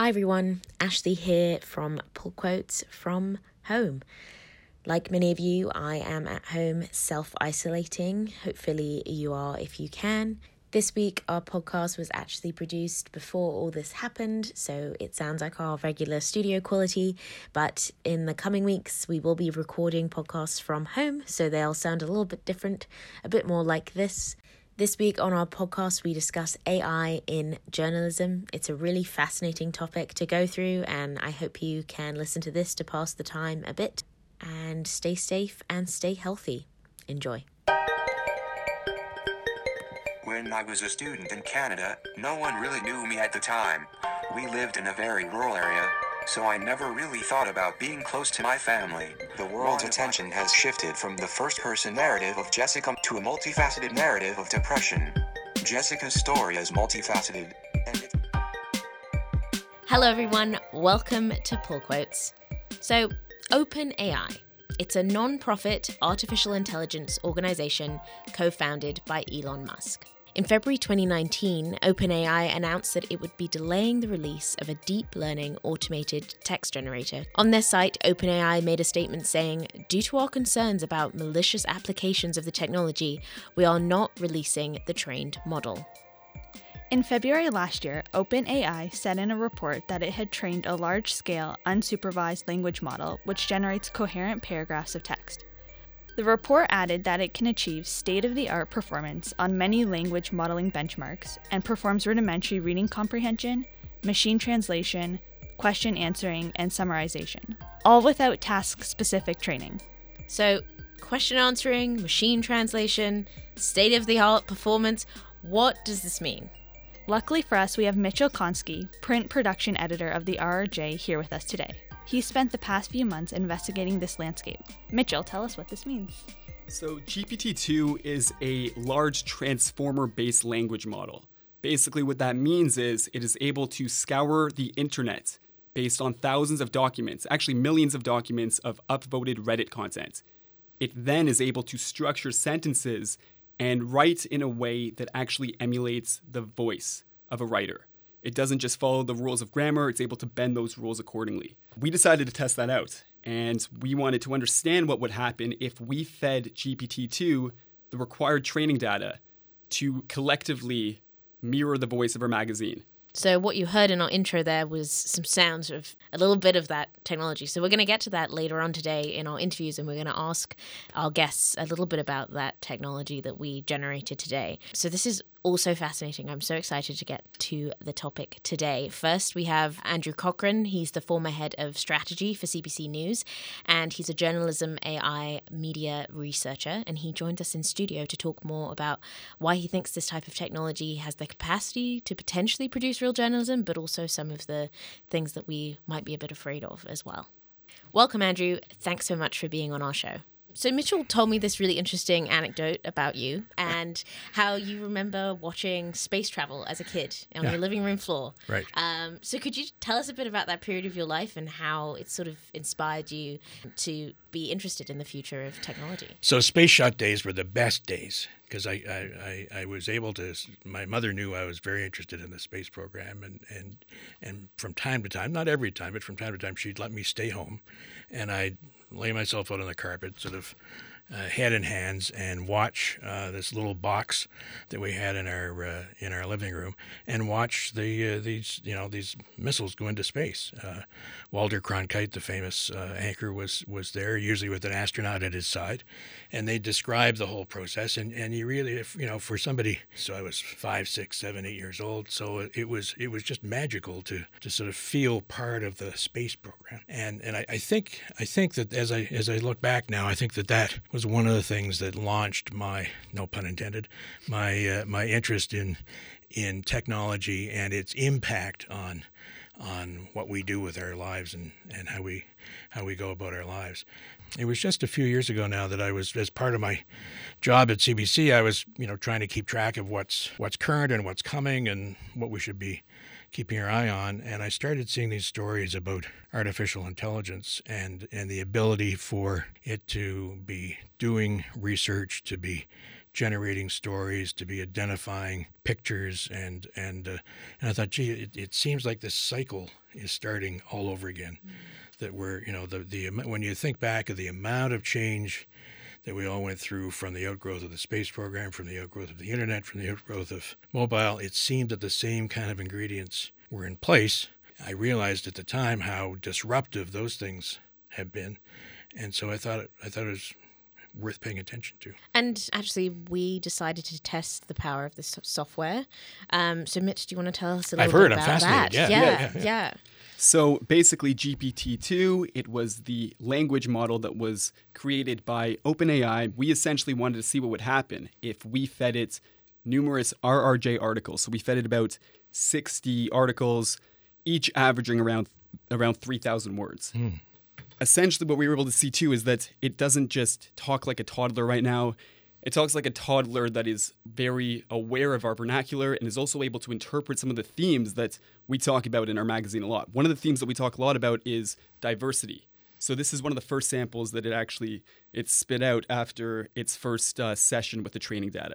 Hi everyone, Ashley here from Pull Quotes from Home. Like many of you, I am at home self isolating. Hopefully, you are if you can. This week, our podcast was actually produced before all this happened, so it sounds like our regular studio quality. But in the coming weeks, we will be recording podcasts from home, so they'll sound a little bit different, a bit more like this. This week on our podcast, we discuss AI in journalism. It's a really fascinating topic to go through, and I hope you can listen to this to pass the time a bit. And stay safe and stay healthy. Enjoy. When I was a student in Canada, no one really knew me at the time. We lived in a very rural area, so I never really thought about being close to my family. The world's attention has shifted from the first person narrative of Jessica to a multifaceted narrative of depression. Jessica's story is multifaceted, it Hello, everyone. Welcome to Pull Quotes. So, OpenAI. It's a non profit artificial intelligence organization co founded by Elon Musk. In February 2019, OpenAI announced that it would be delaying the release of a deep learning automated text generator. On their site, OpenAI made a statement saying, Due to our concerns about malicious applications of the technology, we are not releasing the trained model. In February last year, OpenAI said in a report that it had trained a large scale, unsupervised language model which generates coherent paragraphs of text. The report added that it can achieve state of the art performance on many language modeling benchmarks and performs rudimentary reading comprehension, machine translation, question answering, and summarization, all without task specific training. So, question answering, machine translation, state of the art performance, what does this mean? Luckily for us, we have Mitchell Konsky, print production editor of the RRJ, here with us today. He spent the past few months investigating this landscape. Mitchell, tell us what this means. So, GPT 2 is a large transformer based language model. Basically, what that means is it is able to scour the internet based on thousands of documents, actually millions of documents of upvoted Reddit content. It then is able to structure sentences and write in a way that actually emulates the voice of a writer. It doesn't just follow the rules of grammar, it's able to bend those rules accordingly. We decided to test that out, and we wanted to understand what would happen if we fed GPT 2 the required training data to collectively mirror the voice of our magazine. So, what you heard in our intro there was some sounds of a little bit of that technology. So, we're going to get to that later on today in our interviews, and we're going to ask our guests a little bit about that technology that we generated today. So, this is also fascinating. I'm so excited to get to the topic today. First, we have Andrew Cochran. He's the former head of strategy for CBC News, and he's a journalism AI media researcher. And he joined us in studio to talk more about why he thinks this type of technology has the capacity to potentially produce real journalism, but also some of the things that we might be a bit afraid of as well. Welcome, Andrew. Thanks so much for being on our show. So Mitchell told me this really interesting anecdote about you and how you remember watching space travel as a kid on Yeah. your living room floor. Right. Um, so could you tell us a bit about that period of your life and how it sort of inspired you to be interested in the future of technology? So space shot days were the best days because I, I, I, I was able to. My mother knew I was very interested in the space program, and, and and from time to time, not every time, but from time to time, she'd let me stay home, and I'd lay myself out on the carpet, sort of uh, head in hands, and watch uh, this little box that we had in our uh, in our living room, and watch the uh, these you know these missiles go into space. Uh, Walter Cronkite, the famous uh, anchor, was was there, usually with an astronaut at his side, and they described the whole process. And, and you really, if you know, for somebody, so I was five, six, seven, eight years old, so it was it was just magical to to sort of feel part of the space program. And and I, I think I think that as I as I look back now, I think that that was one of the things that launched my no pun intended my uh, my interest in in technology and its impact on on what we do with our lives and, and how we how we go about our lives. It was just a few years ago now that I was as part of my job at CBC, I was, you know, trying to keep track of what's what's current and what's coming and what we should be keeping your eye on. And I started seeing these stories about artificial intelligence and, and the ability for it to be doing research, to be generating stories, to be identifying pictures, and and uh, and I thought, gee, it, it, seems like this cycle is starting all over again. Mm-hmm. That we're, you know, the the when you think back of the amount of change that we all went through from the outgrowth of the space program, from the outgrowth of the internet, from the outgrowth of mobile, it seemed that the same kind of ingredients were in place. I realized at the time how disruptive those things have been, and so I thought I thought it was worth paying attention to. And actually, we decided to test the power of this software. Um, so, Mitch, do you want to tell us a little I've heard, bit I'm about fascinated. that? Yeah, yeah, yeah, yeah. yeah. So basically, GPT-2, it was the language model that was created by OpenAI. We essentially wanted to see what would happen if we fed it numerous RRJ articles. So we fed it about 60 articles, each averaging around around 3,000 words. Hmm. Essentially, what we were able to see too is that it doesn't just talk like a toddler right now. It talks like a toddler that is very aware of our vernacular and is also able to interpret some of the themes that we talk about in our magazine a lot. One of the themes that we talk a lot about is diversity. So this is one of the first samples that it actually it spit out after its first uh, session with the training data.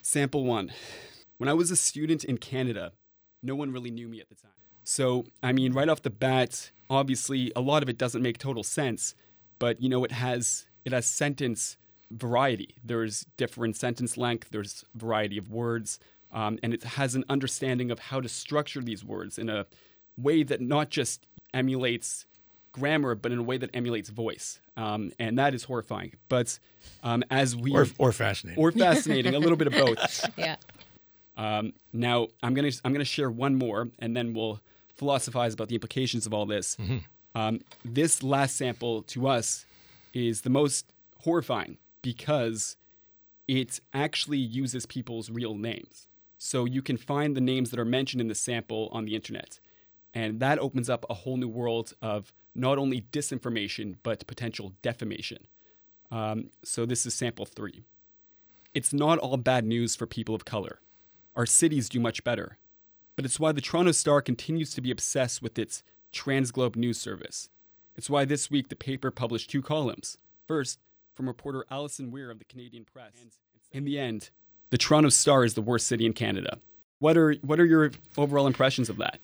Sample one. When I was a student in Canada, no one really knew me at the time. So, I mean, right off the bat, obviously a lot of it doesn't make total sense, but you know, it has it has sentence variety. There's different sentence length, there's variety of words, um, and it has an understanding of how to structure these words in a way that not just emulates grammar, but in a way that emulates voice. Um, and that is horrifying. But um, as we or, or fascinating or fascinating, a little bit of both. Yeah. Um, now I'm gonna I'm gonna share one more, and then we'll philosophize about the implications of all this. Mm-hmm. Um, this last sample to us is the most horrifying because it actually uses people's real names. So you can find the names that are mentioned in the sample on the internet. And that opens up a whole new world of not only disinformation, but potential defamation. Um, so this is sample three. It's not all bad news for people of color. Our cities do much better. But it's why the Toronto Star continues to be obsessed with its Transglobe news service. It's why this week the paper published two columns. First, from reporter Alison Weir of the Canadian Press. In the end, the Toronto Star is the worst city in Canada. What are what are your overall impressions of that?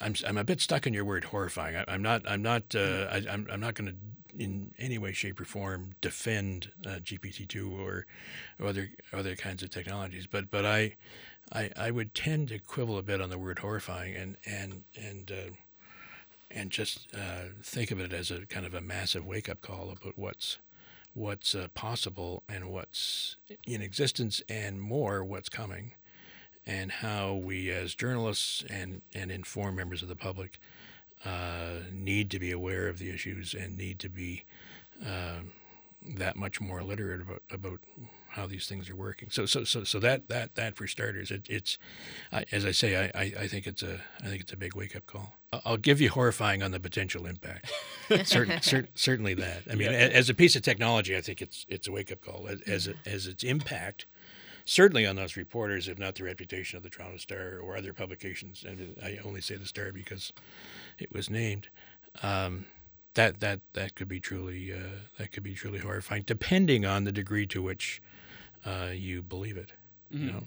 I'm I'm a bit stuck in your word horrifying. I, am not I'm not uh, I, I'm I'm not going to in any way, shape, or form defend uh, GPT-2 or, or other other kinds of technologies, but but I, I I would tend to quibble a bit on the word horrifying and and and uh, and just uh, think of it as a kind of a massive wake up call about what's what's uh, possible and what's in existence and more what's coming and how we as journalists and, and informed members of the public uh, need to be aware of the issues and need to be uh, that much more literate about, about how these things are working. So, so, so, so that, that, that for starters, it, it's, I, as I say, I, I, I, think it's a, I think it's a big wake up call. I'll give you horrifying on the potential impact. Certain, cer- certainly that. I mean, yeah. as a piece of technology, I think it's, it's a wake up call as, as, as its impact certainly on those reporters, if not the reputation of the Toronto Star or other publications. And I only say the Star because it was named. Um, that that that could be truly uh, that could be truly horrifying, depending on the degree to which uh, you believe it. Mm-hmm. You know,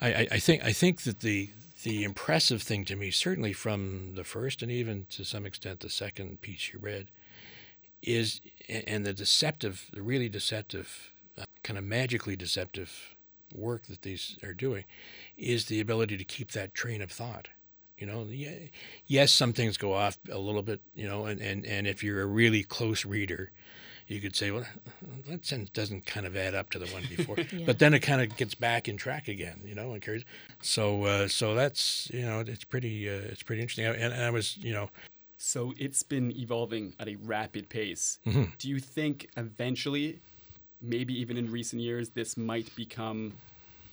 I, I think I think that the the impressive thing to me, certainly from the first and even to some extent the second piece you read, is and the deceptive, the really deceptive, uh, kind of magically deceptive work that these are doing, is the ability to keep that train of thought. You know, yes, some things go off a little bit, you know, and, and, and if you're a really close reader, you could say, well, that sentence doesn't kind of add up to the one before, yeah. but then it kind of gets back in track again, you know, and carries. So, uh, so that's you know, it's pretty, uh, it's pretty interesting. And, and, I was, you know, so it's been evolving at a rapid pace. Mm-hmm. Do you think eventually, maybe even in recent years, this might become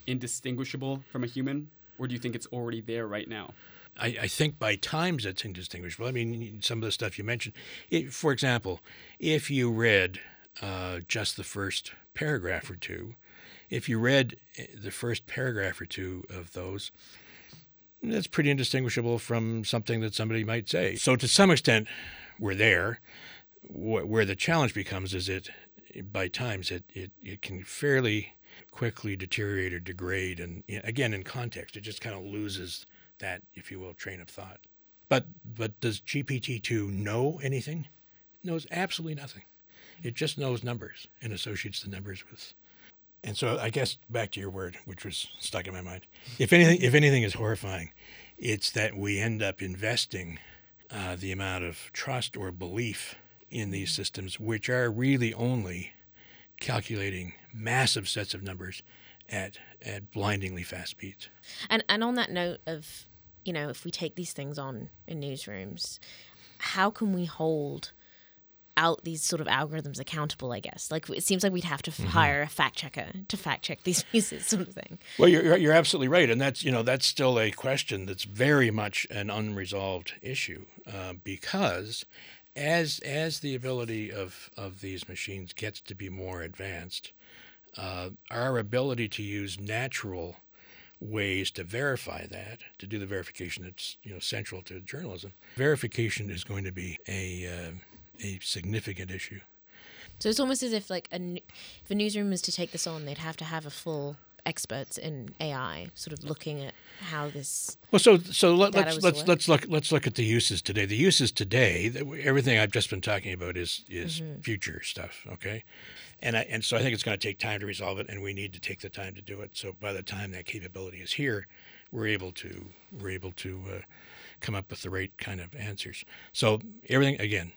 indistinguishable from a human, or do you think it's already there right now? I, I, think by times it's indistinguishable. I mean, some of the stuff you mentioned. It, for example, if you read uh, just the first paragraph or two, if you read eh, the first paragraph or two of those, that's pretty indistinguishable from something that somebody might say. So, to some extent, we're there. Where the challenge becomes is it, by times, it, it, it can fairly quickly deteriorate or degrade. And again, in context, it just kind of loses that, if you will, train of thought. But but does GPT-2 know anything? It knows absolutely nothing. It just knows numbers and associates the numbers with. And so I guess back to your word, which was stuck in my mind. If anything, if anything is horrifying, it's that we end up investing uh, the amount of trust or belief in these systems, which are really only calculating massive sets of numbers at at blindingly fast speeds. And and on that note of, you know, if we take these things on in newsrooms, how can we hold out these sort of algorithms accountable? I guess like it seems like we'd have to f- hire a fact checker to fact check these pieces, sort of thing. Well, you're you're absolutely right, and that's you know that's still a question that's very much an unresolved issue uh, because as as the ability of of these machines gets to be more advanced, uh, our ability to use natural ways to verify that, to do the verification that's you know central to journalism, verification is going to be a uh, a significant issue. So it's almost as if like a if a newsroom was to take this on, they'd have to have a full experts in AI, sort of looking at how this. Well, so so let, let's let's let's look let's look at the uses today. The uses today, everything I've just been talking about is is future stuff. Okay, and I, and so I think it's going to take time to resolve it, and we need to take the time to do it. So by the time that capability is here, we're able to we're able to uh, come up with the right kind of answers. So everything again,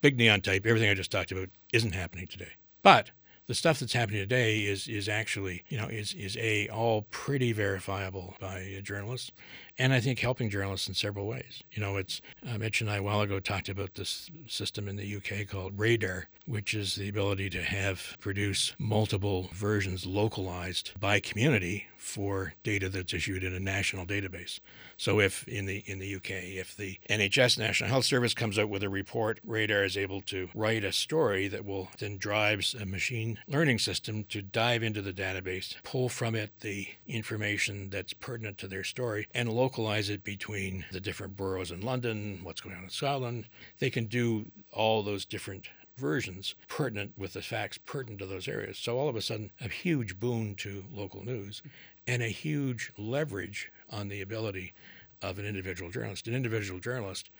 big neon type, everything I just talked about isn't happening today. But the stuff that's happening today is is actually, you know, is is a all pretty verifiable by journalists, and I think helping journalists in several ways. You know, it's uh, Mitch and I a while ago talked about this system in the UK called Radar, which is the ability to have produce multiple versions localized by community for data that's issued in a national database. So if in the in the UK, if the NHS National Health Service comes out with a report, Radar is able to write a story that will then drives a machine learning system to dive into the database, pull from it the information that's pertinent to their story, and localize it between the different boroughs in London, what's going on in Scotland. They can do all those different versions pertinent with the facts pertinent to those areas. So all of a sudden, a huge boon to local news and a huge leverage on the ability of an individual journalist. An individual journalist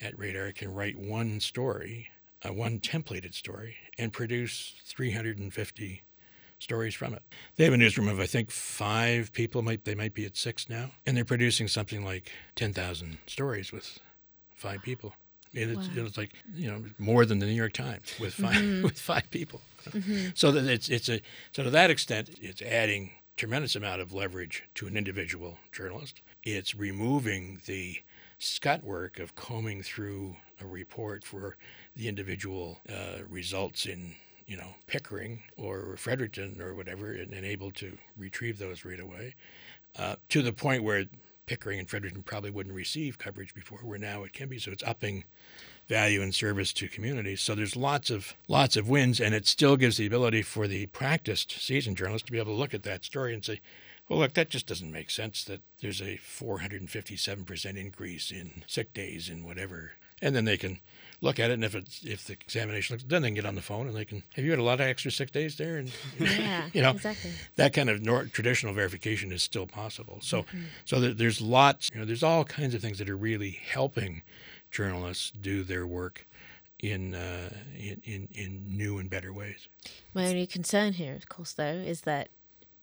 at Radar can write one story, uh, one templated story, and produce 350 stories from it. They have a newsroom of I think five people. Might they might be at six now, and they're producing something like 10,000 stories with five people. And it's, it's like you know more than the New York Times with 5 with five people. So that it's it's a so to that extent it's adding tremendous amount of leverage to an individual journalist. It's removing the scut work of combing through a report for the individual uh, results in you know Pickering or Fredericton or whatever, and, and able to retrieve those right away uh, to the point where Pickering and Fredericton probably wouldn't receive coverage before, where now it can be. So it's upping value and service to communities. So there's lots of lots of wins, and it still gives the ability for the practiced seasoned journalist to be able to look at that story and say, "Well, look, that just doesn't make sense. That there's a 457% increase in sick days in whatever," and then they can look at it, and if it's if the examination looks, then they can get on the phone and they can. Have you had a lot of extra sick days there? And Yeah, you know, exactly. that kind of nor- traditional verification is still possible. So, so there, there's lots, you know, there's all kinds of things that are really helping journalists do their work in uh, in, in in new and better ways. My only concern here, of course, though, is that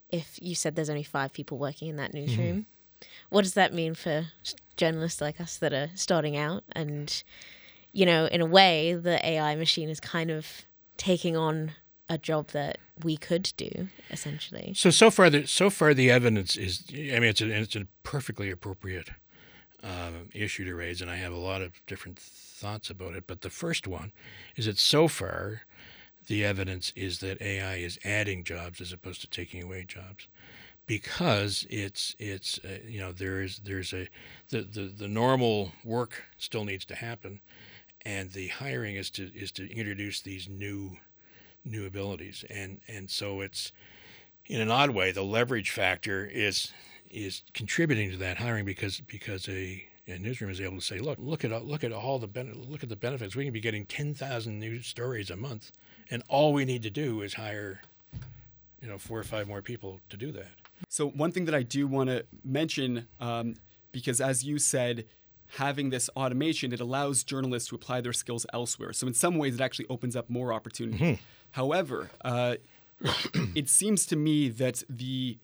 if you said there's only five people working in that newsroom, what does that mean for journalists like us that are starting out? And, you know, in a way, the AI machine is kind of taking on a job that we could do, essentially. So so far, the so far the evidence is. I mean, it's a, it's a perfectly appropriate uh, issue to raise, and I have a lot of different thoughts about it. But the first one is that so far, the evidence is that AI is adding jobs as opposed to taking away jobs, because it's it's uh, you know there is there's a the, the the normal work still needs to happen, and the hiring is to is to introduce these new new abilities, and and so it's in an odd way, the leverage factor is is contributing to that hiring because because a, a newsroom is able to say, look, look at look at all the ben- look at the benefits. We can be getting ten thousand new stories a month, and all we need to do is hire you know four or five more people to do that. So one thing that I do want to mention, um, because as you said, having this automation, it allows journalists to apply their skills elsewhere. So in some ways, it actually opens up more opportunity. However, uh, it seems to me that the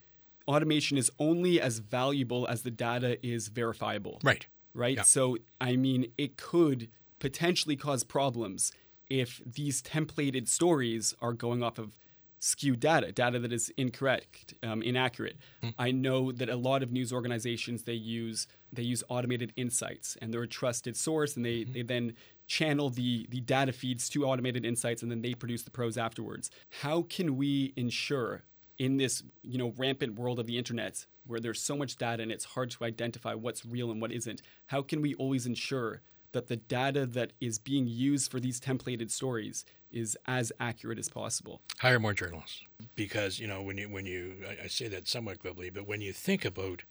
automation is only as valuable as the data is verifiable. Right. Right. Yeah. So I mean, it could potentially cause problems if these templated stories are going off of skewed data, data that is incorrect, um, inaccurate. I know that a lot of news organizations they use they use automated insights, and they're a trusted source, and they they then channel the the data feeds to automated insights, and then they produce the prose afterwards. How can we ensure in this you know rampant world of the internet where there's so much data and it's hard to identify what's real and what isn't? How can we always ensure that the data that is being used for these templated stories is as accurate as possible. hire more journalists because you know when you when you I, I say that somewhat glibly, but when you think about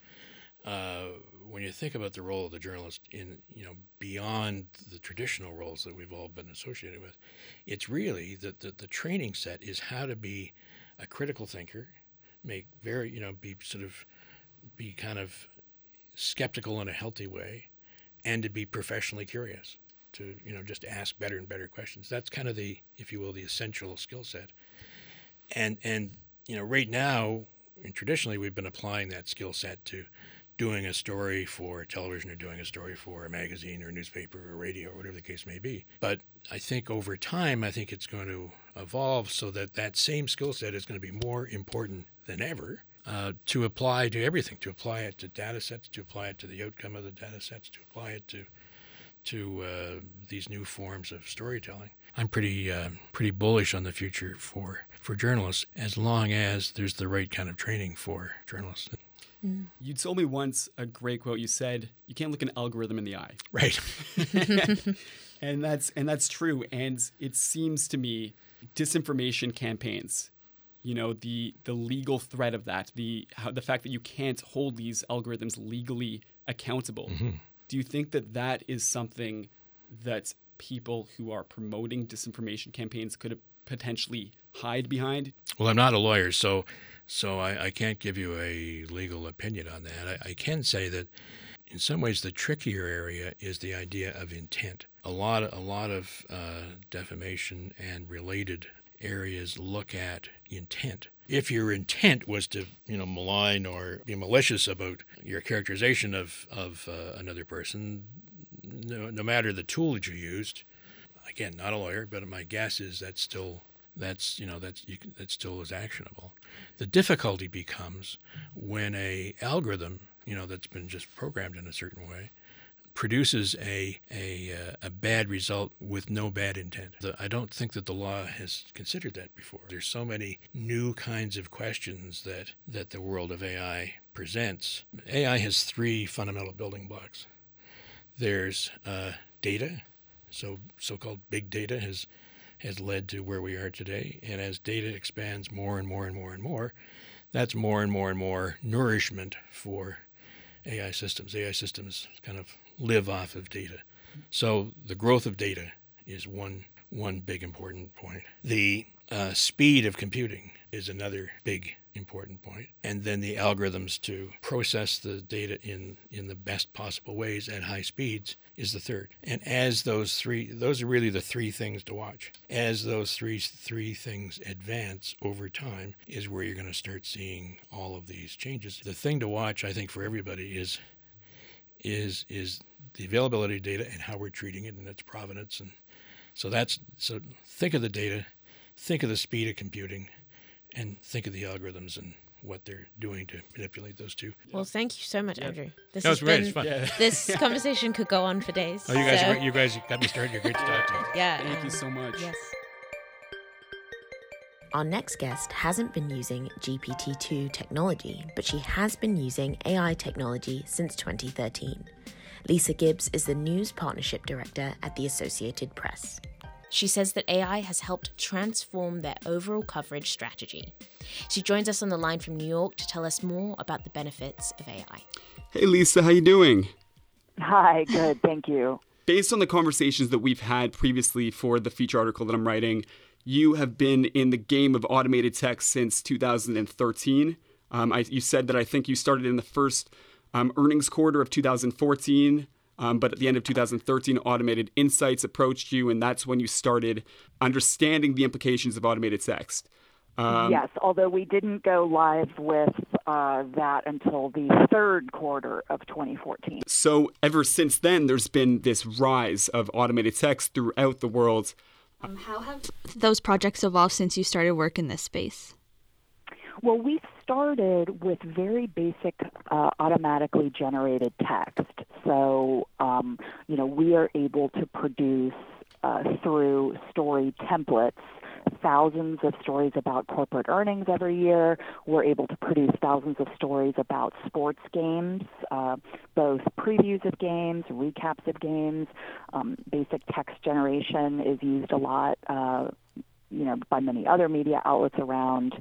uh, when you think about the role of the journalist in you know beyond the traditional roles that we've all been associated with, it's really that the, the training set is how to be a critical thinker, make very you know be sort of be kind of skeptical in a healthy way, and to be professionally curious to you know just ask better and better questions. That's kind of the if you will the essential skill set and and you know right now and traditionally we've been applying that skill set to doing a story for television or doing a story for a magazine or newspaper or radio or whatever the case may be but i think over time i think it's going to evolve so that that same skill set is going to be more important than ever uh, to apply to everything to apply it to data sets to apply it to the outcome of the data sets to apply it to to uh, these new forms of storytelling. I'm pretty uh, pretty bullish on the future for for journalists as long as there's the right kind of training for journalists. You told me once a great quote. You said, "You can't look an algorithm in the eye." Right. and that's and that's true and it seems to me disinformation campaigns you know the the legal threat of that the how, the fact that you can't hold these algorithms legally accountable do you think that that is something that people who are promoting disinformation campaigns could potentially hide behind Well, I'm not a lawyer, so so I, I can't give you a legal opinion on that. I, I can say that in some ways the trickier area is the idea of intent. A lot a lot of uh, defamation and related areas look at intent. If your intent was to, you know, malign or be malicious about your characterization of of uh, another person, no, no matter the tool that you used, again, not a lawyer, but my guess is that's still that's you know that's you, that still is actionable. The difficulty becomes when a algorithm you know that's been just programmed in a certain way produces a a, uh, a bad result with no bad intent. I don't think that the law has considered that before. There's so many new kinds of questions that that the world of AI presents. AI has three fundamental building blocks. There's uh, data, so so-called big data has has led to where we are today. And as data expands more and more and more and more, that's more and more and more nourishment for AI systems. AI systems kind of live off of data. So the growth of data is one one big important point. The uh, speed of computing is another big important. And then the algorithms to process the data in, in the best possible ways at high speeds is the third. And as those three, those are really the three things to watch. As those three three things advance over time, is where you're going to start seeing all of these changes. The thing to watch, I think, for everybody is is is the availability of data and how we're treating it and its provenance and so that's so think of the data think of the speed of computing and think of the algorithms and what they're doing to manipulate those two Well, thank you so much, Andrew. This that was has great been it's fun Yeah. this conversation could go on for days. oh you guys so- are, you guys got me started you're great to talk to yeah. thank you so much Yes. Our next guest hasn't been using GPT 2 technology, but she has been using AI technology since 2013. Lisa Gibbs is the News Partnership Director at the Associated Press. She says that AI has helped transform their overall coverage strategy. She joins us on the line from New York to tell us more about the benefits of AI. hey lisa how you doing Hi, good, thank you. based on the conversations that we've had previously for the feature article that I'm writing, you have been in the game of automated text since 2013. Um, I, you said that I think you started in the first um, earnings quarter of 2014. Um, but at the end of 2013, Automated Insights approached you, and that's when you started understanding the implications of automated text. Um, yes, although we didn't go live with uh, that until the third quarter of 2014. So, ever since then, there's been this rise of automated text throughout the world. Um, how have those projects evolved since you started work in this space? Well, we started with very basic uh, automatically generated text. So, um, you know, we are able to produce uh, through story templates thousands of stories about corporate earnings every year. We're able to produce thousands of stories about sports games, uh, both previews of games, recaps of games. Um, basic text generation is used a lot, uh, you know, by many other media outlets around.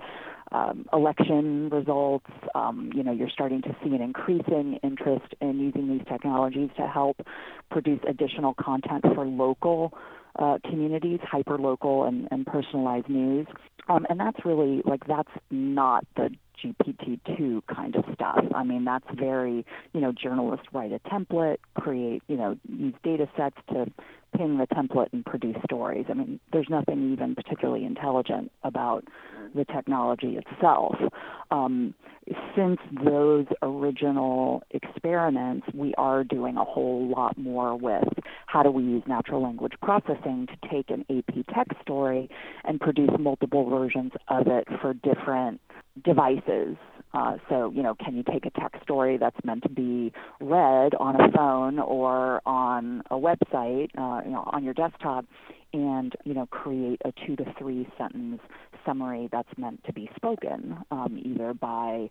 Um, election results. Um, you know, you're starting to see an increasing interest in using these technologies to help produce additional content for local uh, communities, hyper local and, and personalized news. Um, and that's really like that's not the GPT-2 kind of stuff. I mean, that's very, you know, journalists write a template, create, you know, use data sets to ping the template and produce stories. I mean, there's nothing even particularly intelligent about the technology itself. Um, since those original experiments, we are doing a whole lot more with how do we use natural language processing to take an AP text story and produce multiple versions of it for different devices. Uh, so, you know, can you take a text story that's meant to be read on a phone or on a website, uh, you know, on your desktop, and you know, create a two to three sentence summary that's meant to be spoken, um, either by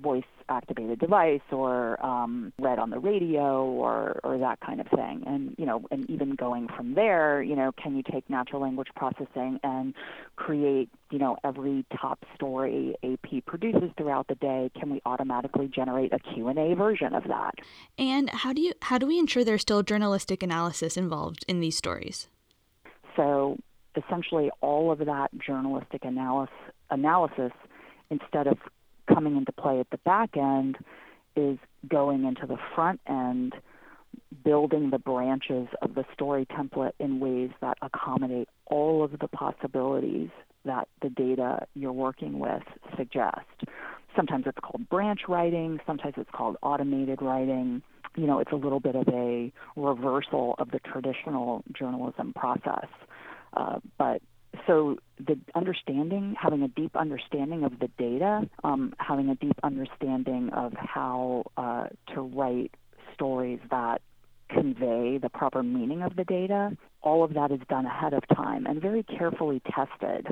voice activated device or um, read on the radio or, or that kind of thing. And, you know, and even going from there, you know, can you take natural language processing and create, you know, every top story AP produces throughout the day, can we automatically generate a Q&A version of that? And how do you how do we ensure there's still journalistic analysis involved in these stories? So essentially all of that journalistic analysis, analysis instead of coming into play at the back end is going into the front end building the branches of the story template in ways that accommodate all of the possibilities that the data you're working with suggest. Sometimes it's called branch writing, sometimes it's called automated writing. You know, it's a little bit of a reversal of the traditional journalism process. Uh, but so the understanding, having a deep understanding of the data, um, having a deep understanding of how uh, to write stories that convey the proper meaning of the data, all of that is done ahead of time and very carefully tested.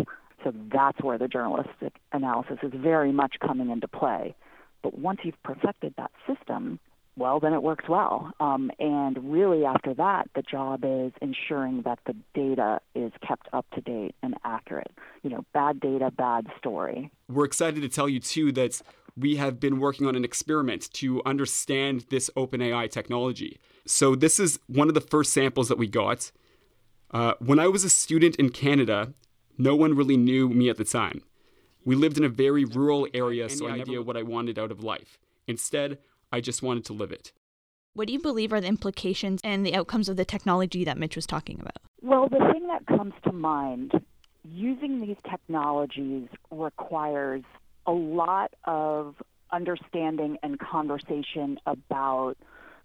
So that's where the journalistic analysis is very much coming into play. But once you've perfected that system, well, then it works well. Um, and really, after that, the job is ensuring that the data is kept up to date and accurate. You know, bad data, bad story. We're excited to tell you, too, that we have been working on an experiment to understand this OpenAI technology. So, this is one of the first samples that we got. Uh, when I was a student in Canada, no one really knew me at the time. We lived in a very rural area, so I no idea what I wanted out of life. Instead, I just wanted to live it. What do you believe are the implications and the outcomes of the technology that Mitch was talking about? Well, the thing that comes to mind using these technologies requires a lot of understanding and conversation about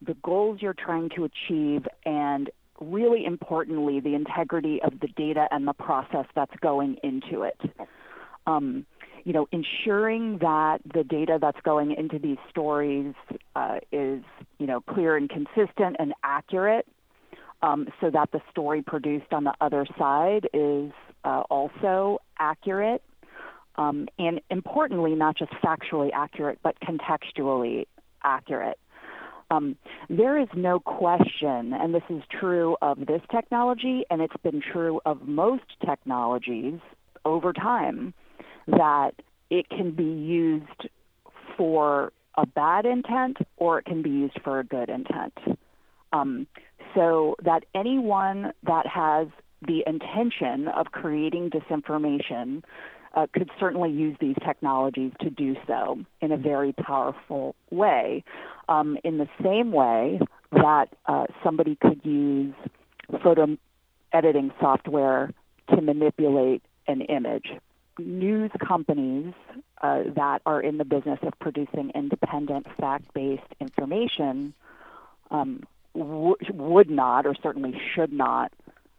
the goals you're trying to achieve and really importantly the integrity of the data and the process that's going into it um, you know, ensuring that the data that's going into these stories uh, is, you know, clear and consistent and accurate, um, so that the story produced on the other side is uh, also accurate, um, and importantly, not just factually accurate, but contextually accurate. Um, there is no question, and this is true of this technology, and it's been true of most technologies over time that it can be used for a bad intent or it can be used for a good intent. Um, so that anyone that has the intention of creating disinformation uh, could certainly use these technologies to do so in a very powerful way. Um, in the same way that uh, somebody could use photo editing software to manipulate an image. News companies uh, that are in the business of producing independent, fact based information um, w- would not, or certainly should not,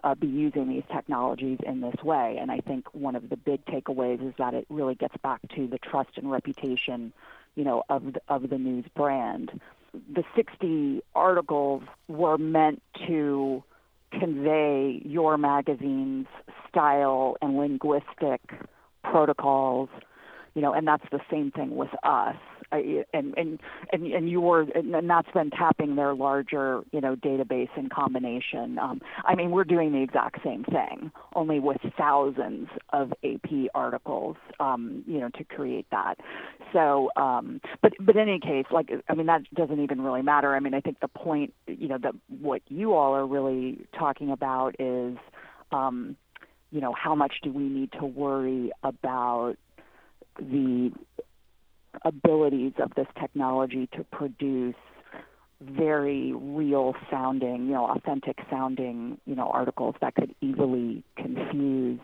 uh, be using these technologies in this way. And I think one of the big takeaways is that it really gets back to the trust and reputation, you know, of the, of the news brand. The 60 articles were meant to convey your magazine's style and linguistic protocols, you know, and that's the same thing with us and and and and yours and that's been tapping their larger you know database in combination. Um, I mean, we're doing the exact same thing, only with thousands of AP articles, um, you know, to create that. So, um, but but in any case, like I mean, that doesn't even really matter. I mean, I think the point, you know, that what you all are really talking about is. Um, you know, how much do we need to worry about the abilities of this technology to produce very real sounding, you know, authentic sounding, you know, articles that could easily confuse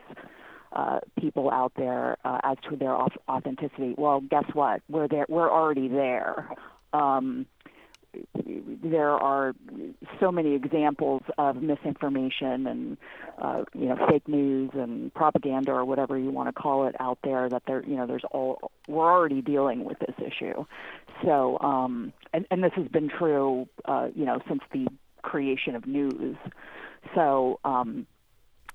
uh, people out there uh, as to their authenticity. Well, guess what? We're there. We're already there. Um, there are so many examples of misinformation and uh, you know fake news and propaganda or whatever you want to call it out there that there you know there's all we're already dealing with this issue. So um and and this has been true uh you know since the creation of news. So um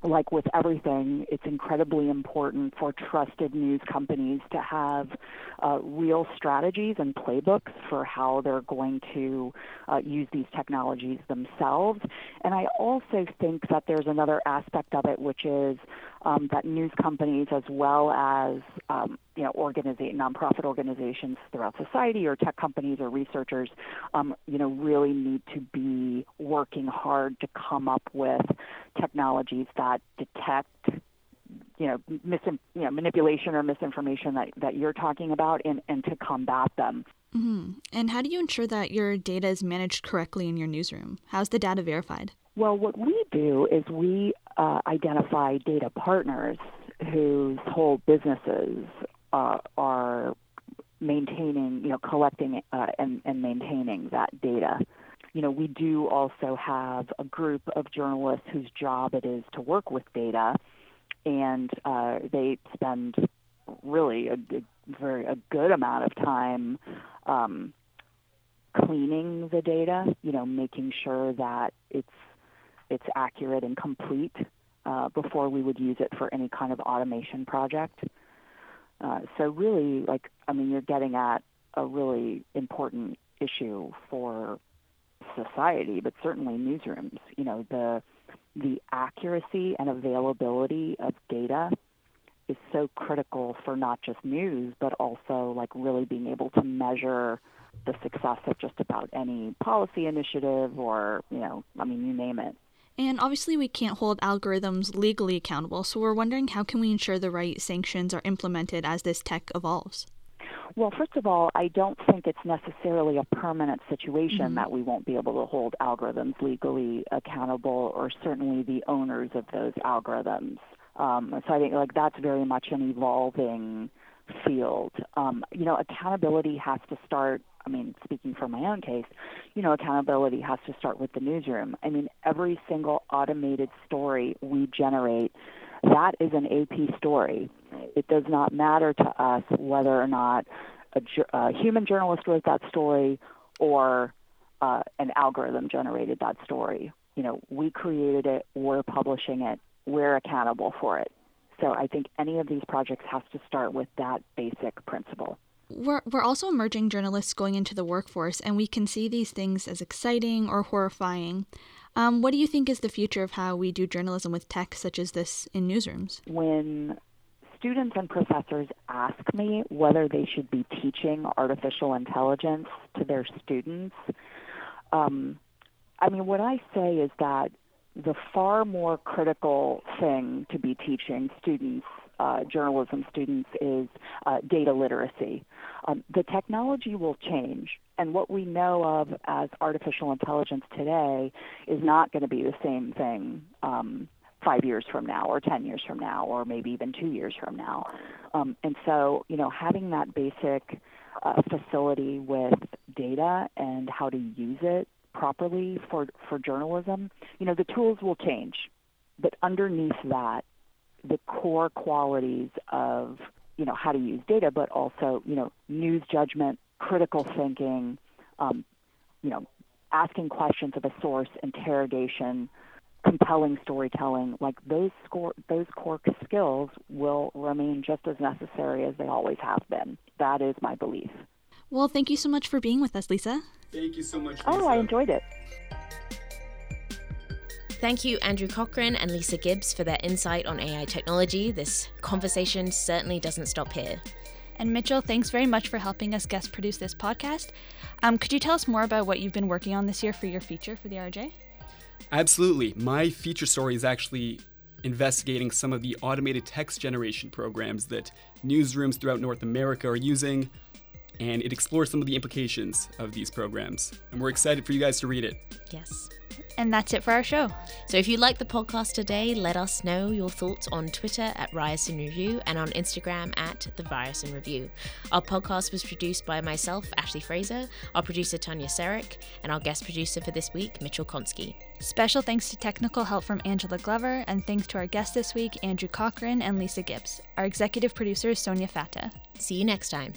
like with everything, it's incredibly important for trusted news companies to have uh, real strategies and playbooks for how they're going to uh, use these technologies themselves. And I also think that there's another aspect of it, which is um, that news companies, as well as um, you know, organiza- nonprofit organizations throughout society, or tech companies, or researchers, um, you know, really need to be working hard to come up with technologies that detect you know, mis- you know, manipulation or misinformation that, that you're talking about and, and to combat them. Mm-hmm. And how do you ensure that your data is managed correctly in your newsroom? How's the data verified? Well, what we do is we uh, identify data partners whose whole businesses uh, are maintaining, you know, collecting uh, and, and maintaining that data. You know, we do also have a group of journalists whose job it is to work with data, and uh, they spend really a, a very a good amount of time um, cleaning the data. You know, making sure that it's it's accurate and complete uh, before we would use it for any kind of automation project. Uh, so really, like I mean, you're getting at a really important issue for society, but certainly newsrooms. You know, the the accuracy and availability of data is so critical for not just news, but also like really being able to measure the success of just about any policy initiative or, you know, I mean, you name it. And obviously, we can't hold algorithms legally accountable, so we're wondering how can we ensure the right sanctions are implemented as this tech evolves? Well, first of all, I don't think it's necessarily a permanent situation mm-hmm. that we won't be able to hold algorithms legally accountable, or certainly the owners of those algorithms. Um, so I think like that's very much an evolving field. Um, you know, accountability has to start I mean, speaking for my own case, you know, accountability has to start with the newsroom. I mean, every single automated story we generate, that is an AP story. It does not matter to us whether or not a, a human journalist wrote that story or uh, an algorithm generated that story. You know, we created it, we're publishing it, we're accountable for it. So I think any of these projects has to start with that basic principle. We're, we're also emerging journalists going into the workforce, and we can see these things as exciting or horrifying. Um, what do you think is the future of how we do journalism with tech such as this in newsrooms? When students and professors ask me whether they should be teaching artificial intelligence to their students, um, I mean, what I say is that the far more critical thing to be teaching students, uh, journalism students, is uh, data literacy. Um, the technology will change, and what we know of as artificial intelligence today is not going to be the same thing um, five years from now, or 10 years from now, or maybe even two years from now. Um, and so, you know, having that basic uh, facility with data and how to use it properly for, for journalism, you know, the tools will change. But underneath that, the core qualities of, you know, how to use data, but also, you know, news judgment, critical thinking, um, you know, asking questions of a source, interrogation, compelling storytelling, like those score, those core skills will remain just as necessary as they always have been. That is my belief. Well, thank you so much for being with us, Lisa. Thank you so much. Lisa. Oh, I enjoyed it. Thank you, Andrew Cochrane and Lisa Gibbs, for their insight on AI technology. This conversation certainly doesn't stop here. And Mitchell, thanks very much for helping us guest produce this podcast. Um, could you tell us more about what you've been working on this year for your feature for the RJ? Absolutely. My feature story is actually investigating some of the automated text generation programs that newsrooms throughout North America are using, and it explores some of the implications of these programs. And we're excited for you guys to read it. Yes. And that's it for our show. So if you like the podcast today, let us know your thoughts on Twitter at Ryerson Review and on Instagram at The Virus Ryerson Review. Our podcast was produced by myself, Ashley Fraser, our producer, Tanya Serik, and our guest producer for this week, Mitchell Konsky. Special thanks to technical help from Angela Glover, and thanks to our guests this week, Andrew Cochran and Lisa Gibbs. Our executive producer is Sonya Fatah. See you next time.